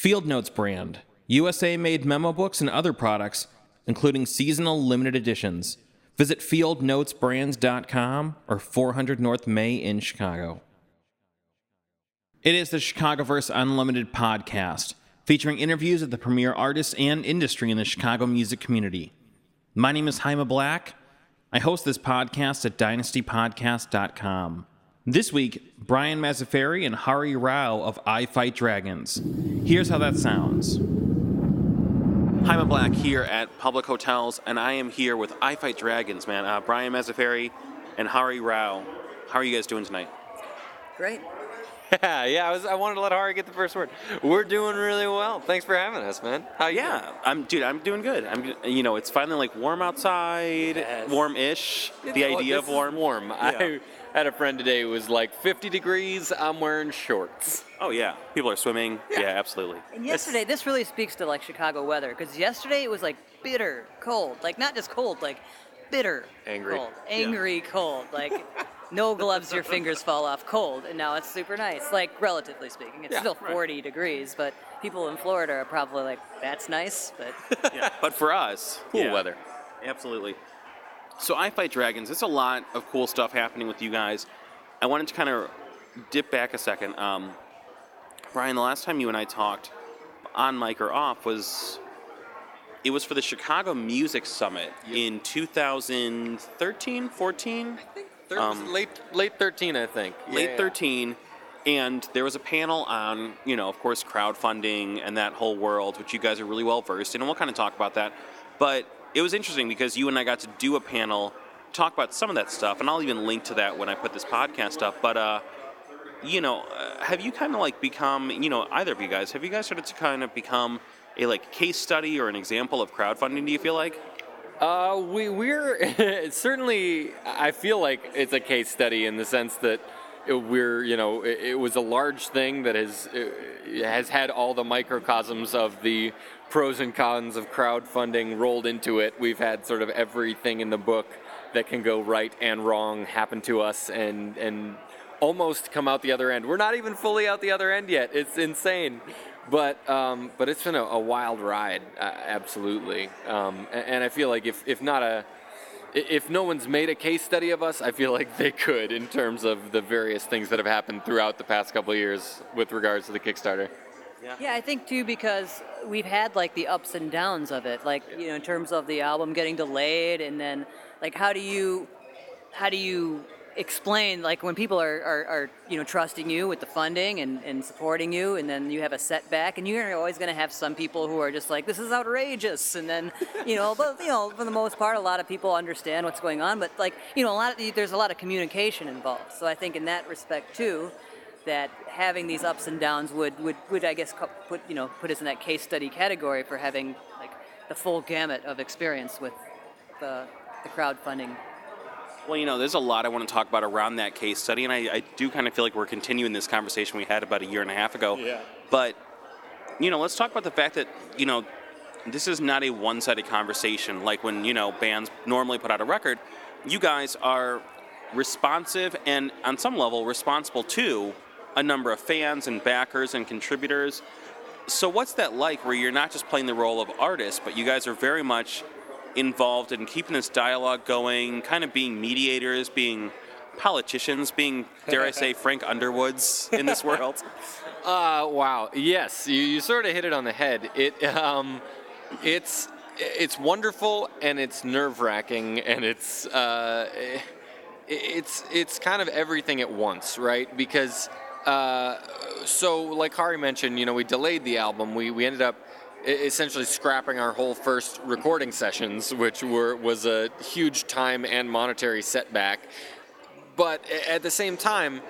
Field Notes brand, USA made memo books and other products, including seasonal limited editions. Visit fieldnotesbrands.com or 400 North May in Chicago. It is the Chicagoverse Unlimited podcast, featuring interviews of the premier artists and industry in the Chicago music community. My name is Jaime Black. I host this podcast at dynastypodcast.com. This week, Brian Mazzaferri and Hari Rao of I Fight Dragons. Here's how that sounds. Jaime Black here at Public Hotels, and I am here with I Fight Dragons, man. Uh, Brian Mazzaferri and Hari Rao. How are you guys doing tonight? Great. Yeah, yeah. I was. I wanted to let Hari get the first word. We're doing really well. Thanks for having us, man. How you Yeah, doing? I'm, dude. I'm doing good. I'm, you know, it's finally like warm outside, Yes. warm-ish. The Oh, idea this of warm. warm. Yeah. I had a friend today who was like 50 degrees. I'm wearing shorts. Oh yeah, people are swimming. Yeah, absolutely. And yesterday, this really speaks to like Chicago weather because yesterday it was like bitter cold, like not just cold, like bitter Angry. cold, angry cold, like no gloves, your fingers fall off, cold, and now it's super nice, like relatively speaking. It's Yeah, still right. 40 degrees, but people in Florida are probably like, that's nice, but yeah. But for us, Cool yeah, weather. Absolutely. So I fight dragons. There's a lot of cool stuff happening with you guys. I wanted to kind of dip back a second. Um, Brian, the last time you and I talked on mic or off was it was for the Chicago Music Summit in 2013, 14, Thir- Um, late late 13, I think. late Yeah. 13 and there was a panel on you know of course crowdfunding and that whole world which you guys are really well versed in and we'll kind of talk about that but it was interesting because you and i got to do a panel talk about some of that stuff and i'll even link to that when i put this podcast up but uh you know uh, have you kind of like become you know either of you guys have you guys started to kind of become a like case study or an example of crowdfunding do you feel like Uh, we we're certainly. I feel like it's a case study in the sense that it, we're you know it, it was a large thing that has has had all the microcosms of the pros and cons of crowdfunding rolled into it. We've had sort of everything in the book that can go right and wrong happen to us and and almost come out the other end. We're not even fully out the other end yet. It's insane. But um, but it's been a, a wild ride, uh, absolutely. Um, a- and, I feel like if, if not a i- if no one's made a case study of us, I feel like they could in terms of the various things that have happened throughout the past couple of years with regards to the Kickstarter. Yeah, I think too because we've had like the ups and downs of it, like you know, in terms of the album getting delayed, and then like how do you, how do you explain like when people are, are, are you know trusting you with the funding and, and supporting you, and then you have a setback, and you're always going to have some people who are just like this is outrageous, and then you know, but you know, for the most part, a lot of people understand what's going on, but like you know, a lot of, there's a lot of communication involved. So I think in that respect too that having these ups and downs would, would, would I guess put you know put us in that case study category for having like the full gamut of experience with the, the crowdfunding. Well, you know, there's a lot I want to talk about around that case study, and I, I do kind of feel like we're continuing this conversation we had about a year and a half ago. Yeah. But, you know, let's talk about the fact that, you know, this is not a one sided conversation like when, you know, bands normally put out a record. You guys are responsive and, on some level, responsible to a number of fans and backers and contributors. So, what's that like where you're not just playing the role of artist, but you guys are very much involved in keeping this dialogue going, kind of being mediators, being politicians, being, dare I say, Frank Underwoods in this world? Uh, wow. Yes, you, you sort of hit it on the head. It um, it's it's wonderful and it's nerve wracking and it's uh, it's it's kind of everything at once, right? Because uh, so like Hari mentioned, you know, we delayed the album. We we ended up essentially scrapping our whole first recording sessions, which were was a huge time and monetary setback. But at the same time,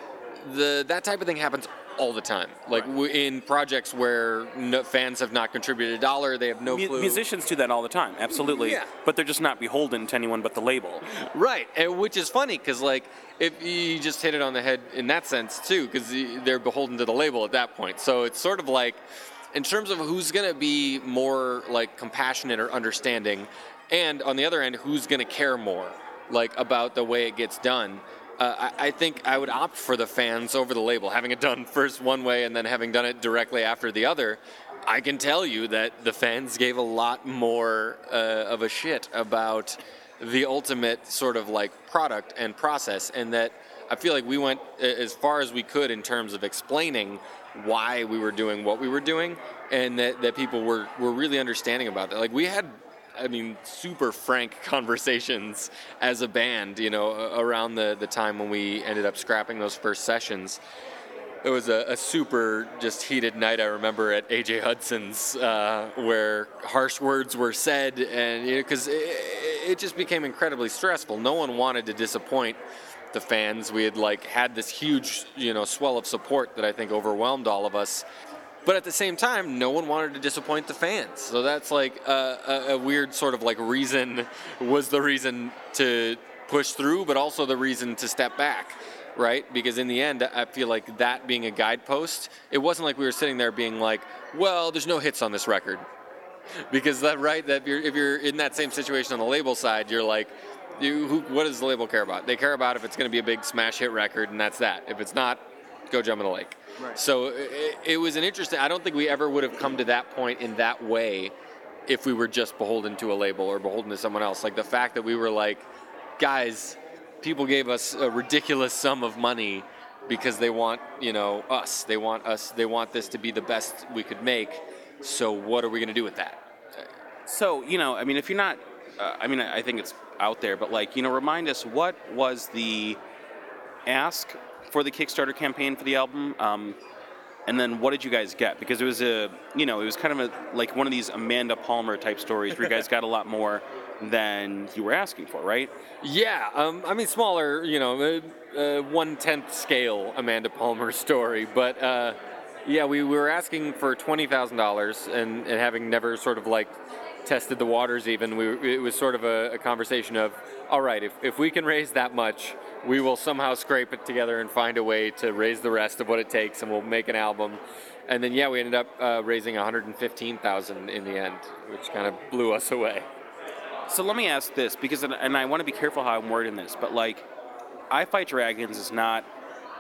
the that type of thing happens all the time. Like Right. w- in projects where no, fans have not contributed a dollar, they have no clue. musicians do that all the time, absolutely. Yeah. But they're just not beholden to anyone but the label. Right, and which is funny because like if you just hit it on the head in that sense too, because they're beholden to the label at that point. So it's sort of like, in terms of who's gonna be more like compassionate or understanding, and on the other end, who's gonna care more, like about the way it gets done. Uh, I, I think I would opt for the fans over the label, having it done first one way and then having done it directly after the other. I can tell you that the fans gave a lot more uh, of a shit about the ultimate sort of like product and process, and that I feel like we went as far as we could in terms of explaining why we were doing what we were doing, and that, that people were, were really understanding about that. Like we had I mean, super frank conversations as a band, you know, around the, the time when we ended up scrapping those first sessions. It was a, a super just heated night. I remember at AJ Hudson's uh, where harsh words were said, and because you know, it, it just became incredibly stressful. No one wanted to disappoint the fans. We had like had this huge, you know, swell of support that I think overwhelmed all of us. But at the same time, no one wanted to disappoint the fans. So that's like a, a, a weird sort of like reason was the reason to push through, but also the reason to step back right? Because in the end, I feel like that being a guidepost, it wasn't like we were sitting there being like, well, there's no hits on this record. Because that, right, that if you're, if you're in that same situation on the label side, you're like, you, who, what does the label care about? They care about if it's going to be a big smash hit record, and that's that. If it's not, go jump in the lake. Right. So it, it was an interesting. I don't think we ever would have come to that point in that way if we were just beholden to a label or beholden to someone else. Like the fact that we were like, guys, people gave us a ridiculous sum of money because they want, you know, us. They want us. They want this to be the best we could make. So what are we going to do with that? So you know, I mean, if you're not, uh, I mean, I think it's out there, but like, you know, remind us what was the ask for the Kickstarter campaign for the album? Um, and then what did you guys get? Because it was a, you know, it was kind of a, like one of these Amanda Palmer type stories where you guys got a lot more than you were asking for, right? Yeah, um, I mean, smaller, you know, uh, uh, one tenth scale Amanda Palmer story, but uh, yeah, we, we were asking for twenty thousand dollars, and and having never sort of like tested the waters, even we it was sort of a, a conversation of, all right, if if we can raise that much, we will somehow scrape it together and find a way to raise the rest of what it takes, and we'll make an album. And then yeah, we ended up uh, raising one hundred and fifteen thousand in the end, which kind of blew us away. So let me ask this because, and I want to be careful how I'm wording this, but like, I Fight Dragons is not.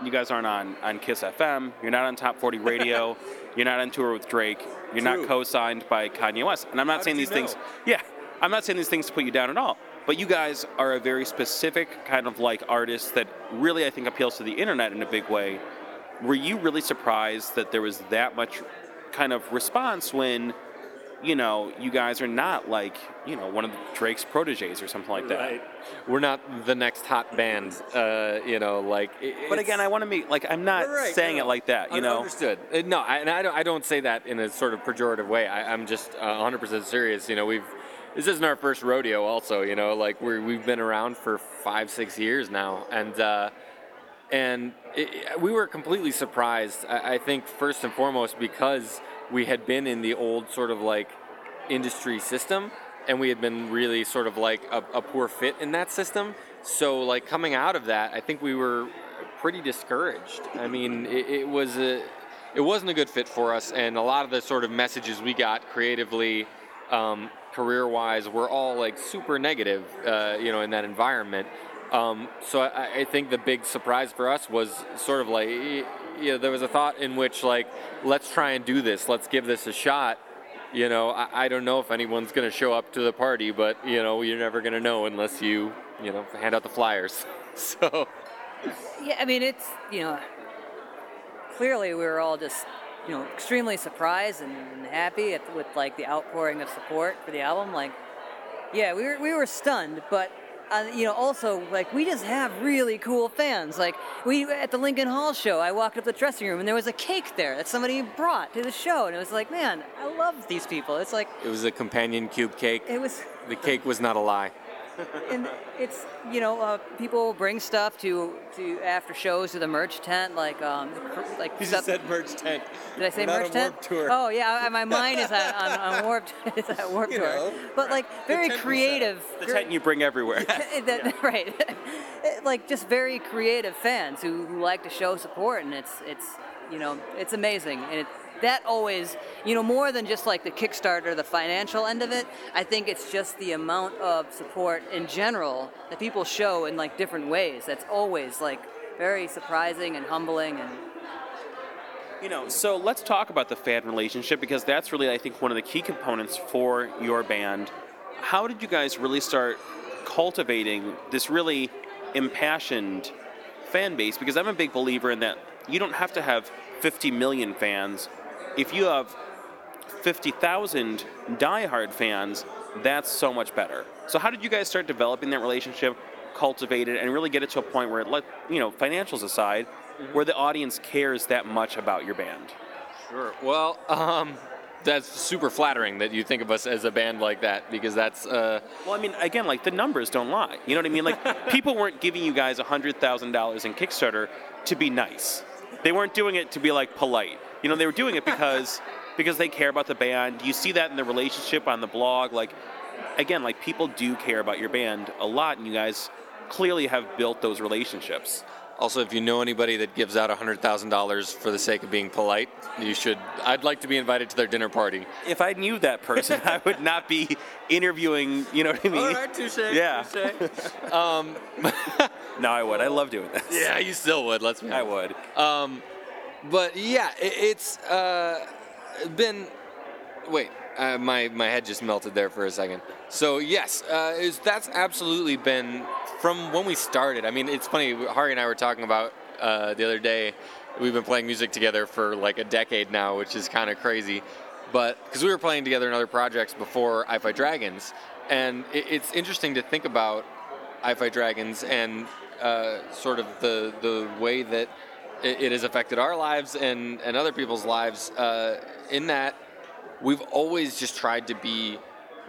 You guys aren't on on Kiss FM. You're not on Top 40 Radio. you're not on tour with Drake. You're True. not co-signed by Kanye West. And I'm not how saying these know? things. Yeah, I'm not saying these things to put you down at all. But you guys are a very specific kind of like artist that really I think appeals to the internet in a big way. Were you really surprised that there was that much kind of response when you know, you guys are not like, you know, one of Drake's proteges or something like that. Right. We're not the next hot band, uh, you know, like. But again, I want to meet, like, I'm not right, saying no, it like that, you know. Understood. Uh, no, I, and I don't, I don't say that in a sort of pejorative way. I, am just uh, 100% serious. You know, we've, this isn't our first rodeo, also, you know, like, we we've been around for five, six years now. And, uh, and it, we were completely surprised, I, I think, first and foremost, because we had been in the old sort of like industry system and we had been really sort of like a, a, poor fit in that system. So like coming out of that, I think we were pretty discouraged. I mean, it, it, was a, it wasn't a good fit for us, and a lot of the sort of messages we got creatively, um, career-wise, were all like super negative, uh, you know, in that environment. Um, so I, I, think the big surprise for us was sort of like you know, there was a thought in which like, let's try and do this. Let's give this a shot. You know, I, I don't know if anyone's going to show up to the party, but you know, you're never going to know unless you, you know, hand out the flyers. so. Yeah, I mean, it's you know, clearly we were all just you know extremely surprised and happy at, with like the outpouring of support for the album. Like, yeah, we were we were stunned, but uh, you know, also like we just have really cool fans. Like we at the Lincoln Hall show, I walked up the dressing room and there was a cake there that somebody brought to the show, and it was like, man, I love these people. It's like it was a companion cube cake. It was. The cake was not a lie and it's you know uh, people bring stuff to to after shows to the merch tent like um like you just said merch tent. Did I say We're merch tent? Tour. Oh yeah, my mind is on, on, on warped is at warped tour. Know, but like very creative. The tent you bring everywhere. that, yeah. Right. like just very creative fans who, who like to show support, and it's it's you know it's amazing and it, that always, you know, more than just like the Kickstarter, the financial end of it, I think it's just the amount of support in general that people show in like different ways. That's always like very surprising and humbling and You know, so let's talk about the fan relationship because that's really, I think, one of the key components for your band. How did you guys really start cultivating this really impassioned fan base? Because I'm a big believer in that you don't have to have 50 million fans. If you have 50,000 diehard fans, that's so much better. So, how did you guys start developing that relationship, cultivate it, and really get it to a point where, it let you know, financials aside, where the audience cares that much about your band? Sure. Well, um, that's super flattering that you think of us as a band like that because that's. Uh, Well, I mean, again, like the numbers don't lie. You know what I mean? Like people weren't giving you guys hundred thousand dollars in Kickstarter to be nice. They weren't doing it to be like polite. You know, they were doing it because because they care about the band. You see that in the relationship on the blog. Like again, like people do care about your band a lot, and you guys clearly have built those relationships. also, if you know anybody that gives out $100,000 for the sake of being polite, you should. I'd like to be invited to their dinner party. If I knew that person, I would not be interviewing. You know what I mean? All right, touche. Yeah. No, I would. I love doing this. Yeah, you still would. Let's be I would. Um, but yeah, it, it's uh, been. Wait, uh, my my head just melted there for a second. So yes, uh, is that's absolutely been from when we started. I mean, it's funny. Hari and I were talking about uh, the other day. We've been playing music together for like a decade now, which is kind of crazy. But because we were playing together in other projects before I Fight Dragons, and it, it's interesting to think about I Fight Dragons and uh, sort of the the way that it, it has affected our lives and, and other people's lives. Uh, in that, we've always just tried to be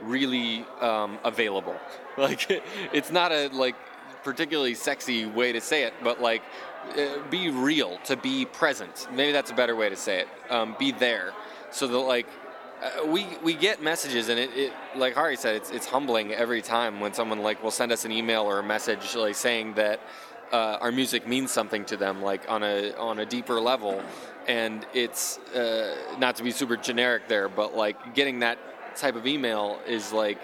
really um, available. Like it's not a like particularly sexy way to say it, but like uh, be real, to be present. Maybe that's a better way to say it. Um, be there, so that like uh, we we get messages and it, it like Hari said it's it's humbling every time when someone like will send us an email or a message like saying that uh, our music means something to them like on a on a deeper level. And it's uh, not to be super generic there but like getting that type of email is like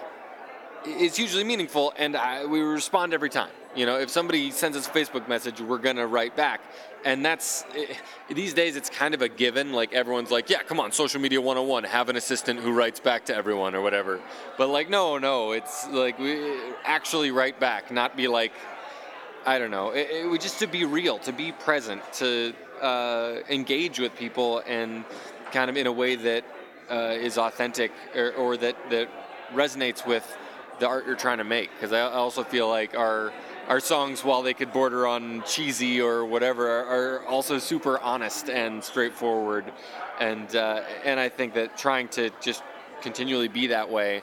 it's hugely meaningful and I, we respond every time. You know if somebody sends us a facebook message we're gonna write back. And that's eh, these days it's kind of a given like everyone's like yeah come on social media 101 have an assistant who writes back to everyone or whatever. But like no no it's like we actually write back not be like I don't know. It, it just to be real, to be present, to uh, engage with people, and kind of in a way that uh, is authentic or, or that that resonates with the art you're trying to make. Because I I also feel like our our songs, while they could border on cheesy or whatever, are, are also super honest and straightforward. And uh, and I think that trying to just continually be that way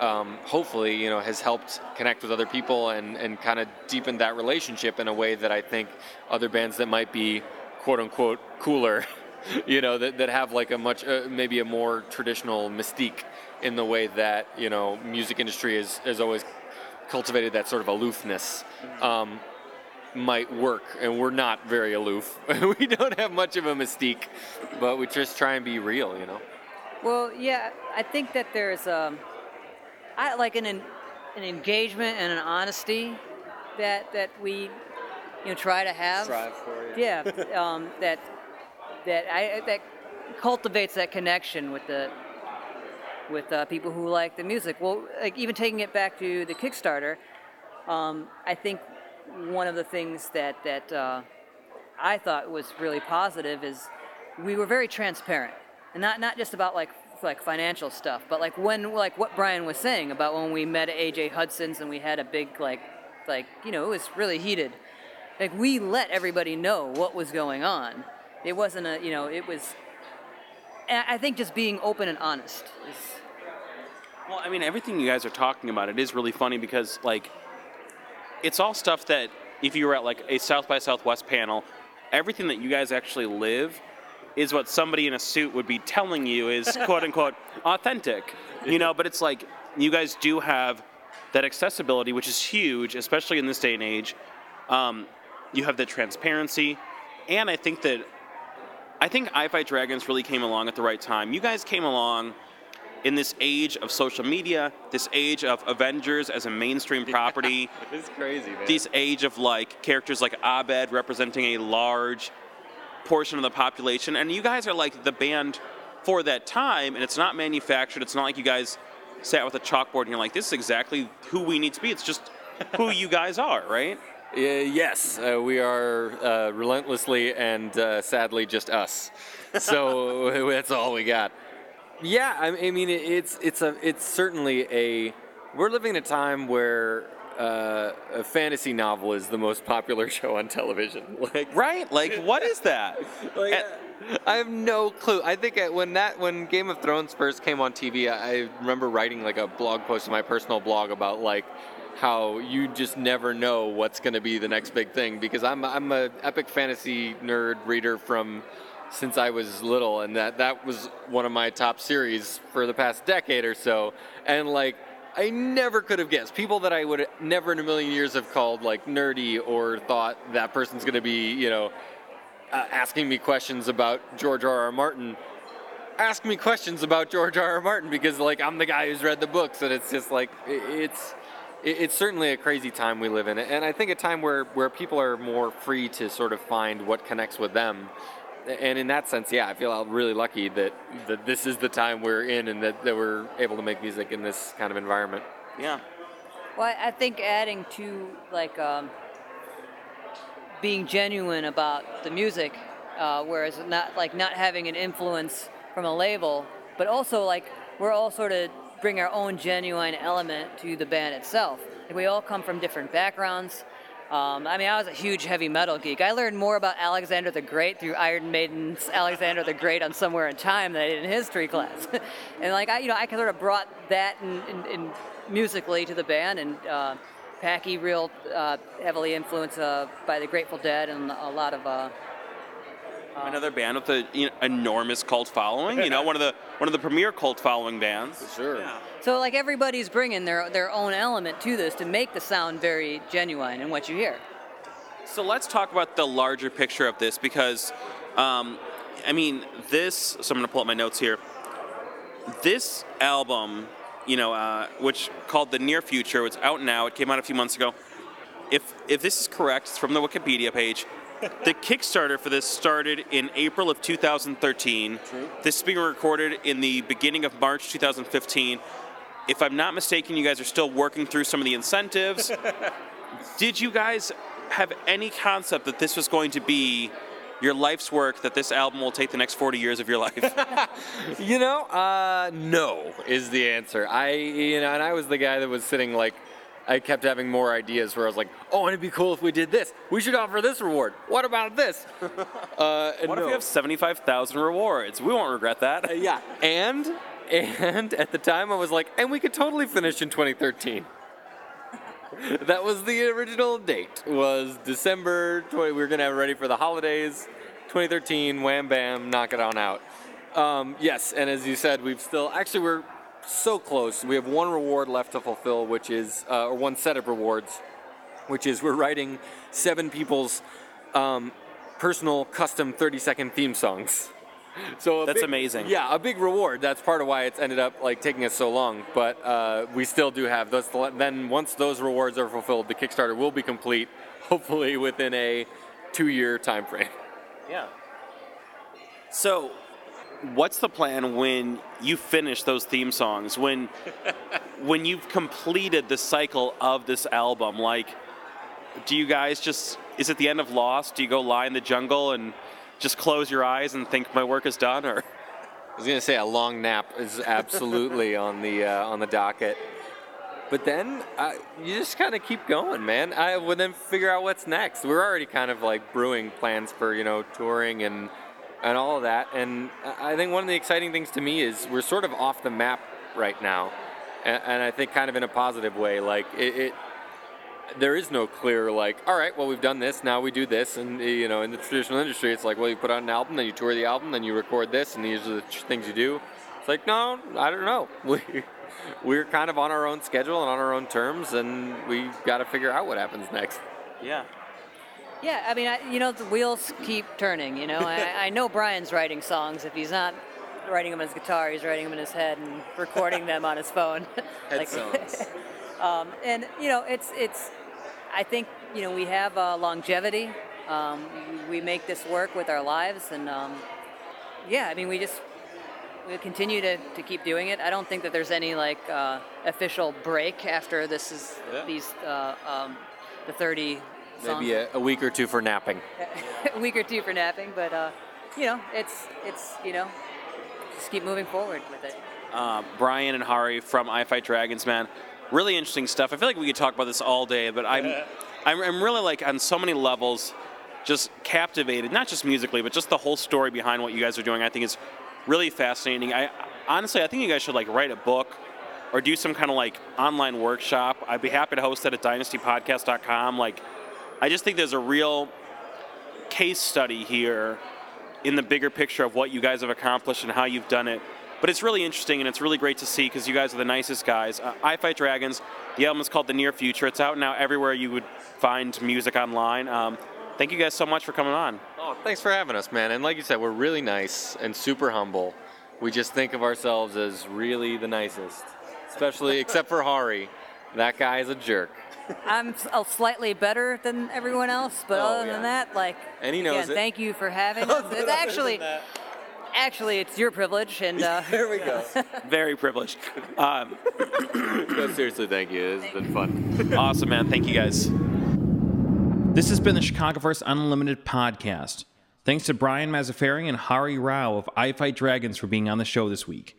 um, hopefully, you know, has helped connect with other people and, and kind of deepen that relationship in a way that I think other bands that might be quote unquote cooler, you know, that, that have like a much, uh, maybe a more traditional mystique in the way that, you know, music industry is, has always cultivated that sort of aloofness. Um, might work and we're not very aloof we don't have much of a mystique but we just try and be real you know Well, yeah, I think that there's um, I like an an engagement and an honesty that that we you know try to have. Strive for, Yeah, um, that that I that cultivates that connection with the with uh, people who like the music. Well, like even taking it back to the Kickstarter, um, I think one of the things that that uh, I thought was really positive is we were very transparent, and not not just about like like financial stuff, but like when like what Brian was saying about when we met AJ Hudson's and we had a big like like you know it was really heated. Like we let everybody know what was going on. It wasn't a you know it was. I think just being open and honest is. Well, I mean, everything you guys are talking about, it is really funny because, like, it's all stuff that if you were at like a South by Southwest panel, everything that you guys actually live is what somebody in a suit would be telling you is quote unquote authentic. You know, but it's like you guys do have that accessibility, which is huge, especially in this day and age. Um, you have the transparency, and I think that I think I Fight Dragons really came along at the right time. You guys came along in this age of social media, this age of Avengers as a mainstream property, it's crazy man this age of like characters like Abed representing a large portion of the population, and you guys are like the band for that time, and it's not manufactured. It's not like you guys sat with a chalkboard and you're like, this is exactly who we need to be. It's just who you guys are, right? Uh, yes, uh, we are uh, relentlessly and uh, sadly just us. So that's all we got. Yeah, I I mean it's it's a it's certainly a we're living in a time where uh, a fantasy novel is the most popular show on television. Like Right? Like, what is that? Like, And- I have no clue. I think I- when that when Game of Thrones first came on TV, I I remember writing like a blog post in my personal blog about like how you just never know what's going to be the next big thing because I'm I'm a epic fantasy nerd reader from since I was little and that that was one of my top series for the past decade or so and like I never could have guessed people that I would never in a million years have called like nerdy or thought that person's going to be, you know, uh, asking me questions about George R. R. Martin. Ask me questions about George R. R. Martin because like I'm the guy who's read the books, and it's just like it's it- it's certainly a crazy time we live in, and I think a time where where people are more free to sort of find what connects with them. And in that sense, yeah, I feel really lucky that, that this is the time we're in and that, that we're able to make music in this kind of environment. Yeah. Well, I I think adding to like um, being genuine about the music, uh, whereas not like not having an influence from a label, but also like we're all sort of bring our own genuine element to the band itself. Like, we all come from different backgrounds. Um, I mean, I was a huge heavy metal geek. I learned more about Alexander the Great through Iron Maiden's Alexander the Great on Somewhere in Time than I did in history class. and like I, you know, I sort of brought that in, in, in musically to the band, and uh, Packy real uh, heavily influenced uh, by the Grateful Dead and a lot of. Uh, Another band with an you know, enormous cult following. You know, one of the one of the premier cult following bands. Sure. Yeah. so like everybody's bringing their their own element to this to make the sound very genuine in what you hear. So let's talk about the larger picture of this because, um, I mean, this. So I'm going to pull up my notes here. This album, you know, uh, which called the Near Future, it's out now. It came out a few months ago. If if this is correct, it's from the Wikipedia page. The Kickstarter for this started in April of 2013. This is being recorded in the beginning of March 2015. If I'm not mistaken, you guys are still working through some of the incentives. Did you guys have any concept that this was going to be your life's work, that this album will take the next 40 years of your life? You know, uh, no is the answer. I, you know, and I was the guy that was sitting like, I kept having more ideas where I was like, oh, and it'd be cool if we did this. We should offer this reward. What about this? uh, and what if no. we have 75,000 rewards? We won't regret that. Uh, yeah, and and at the time I was like, and we could totally finish in 2013. that was the original date. Was December 20. We were gonna have it ready for the holidays. 2013. Wham bam, knock it on out. Um, yes, and as you said, we've still actually we're so close. We have one reward left to fulfill, which is uh, or one set of rewards, which is we're writing seven people's um, personal custom 30 second theme songs. So That's big- amazing. Yeah, a big reward. That's part of why it's ended up like taking us so long. But uh, we still do have those. Then once those rewards are fulfilled, the Kickstarter will be complete, hopefully within a two-year time frame. Yeah. So, what's the plan when you finish those theme songs? When when you've completed the cycle of this album, like do you guys just is it the end of Lost? Do you go lie in the jungle and just close your eyes and think my work is done or I was gonna say a long nap is absolutely on the uh, on the docket, but then uh, you just kind of keep going, man. I would then figure out what's next. We're already kind of like brewing plans for you know touring and and all of that. And I think one of the exciting things to me is we're sort of off the map right now, and, and I think kind of in a positive way. Like it, it there is no clear like all right well we've done this now we do this and you know in the traditional industry it's like well you put out an album then you tour the album then you record this and these are the things you do it's like no i don't know we we're kind of on our own schedule and on our own terms and we've got to figure out what happens next Yeah. Yeah, I mean, I, you know, the wheels keep turning. You know, I, I know Brian's writing songs. If he's not writing them on his guitar, he's writing them in his head and recording them on his phone. Head songs. um, and you know, it's it's. I think you know we have uh, longevity. Um, we make this work with our lives, and um, yeah, I mean, we just we continue to, to keep doing it. I don't think that there's any like uh, official break after this is Yeah. these uh, um, the 30 songs. Maybe a, a week or two for napping. a week or two for napping, but uh, you know, it's it's you know, just keep moving forward with it. uh, Brian and Hari from I Fight Dragons, man. Really interesting stuff. I feel like we could talk about this all day, but I'm, I'm, I'm really like on so many levels, just captivated. Not just musically, but just the whole story behind what you guys are doing. I think is really fascinating. I honestly, I think you guys should like write a book or do some kind of like online workshop. I'd be happy to host that at dynastypodcast.com. Like, I just think there's a real case study here in the bigger picture of what you guys have accomplished and how you've done it. But it's really interesting and it's really great to see because you guys are the nicest guys. Uh, I Fight Dragons, the album is called The Near Future. It's out now everywhere you would find music online. Um, thank you guys so much for coming on. Oh, thanks for having us, man. And like you said, we're really nice and super humble. We just think of ourselves as really the nicest, especially except for Hari. That guy is a jerk. I'm uh, slightly better than everyone else, but Oh, other yeah. than that, like, And he knows again, it. thank you for having us. It's actually, actually, it's your privilege, and uh, There we go. Very privileged. Um, no, seriously, thank you. It's been fun. awesome, man. Thank you guys. This has been the Chicagoverse Unlimited podcast. Thanks to Brian Mazzaferri and Hari Rao of I Fight Dragons for being on the show this week.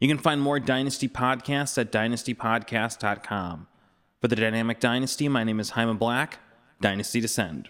You can find more Dynasty podcasts at dynastypodcast.com. For the Dynamic Dynasty, my name is Jaime Black. Dynasty Descend.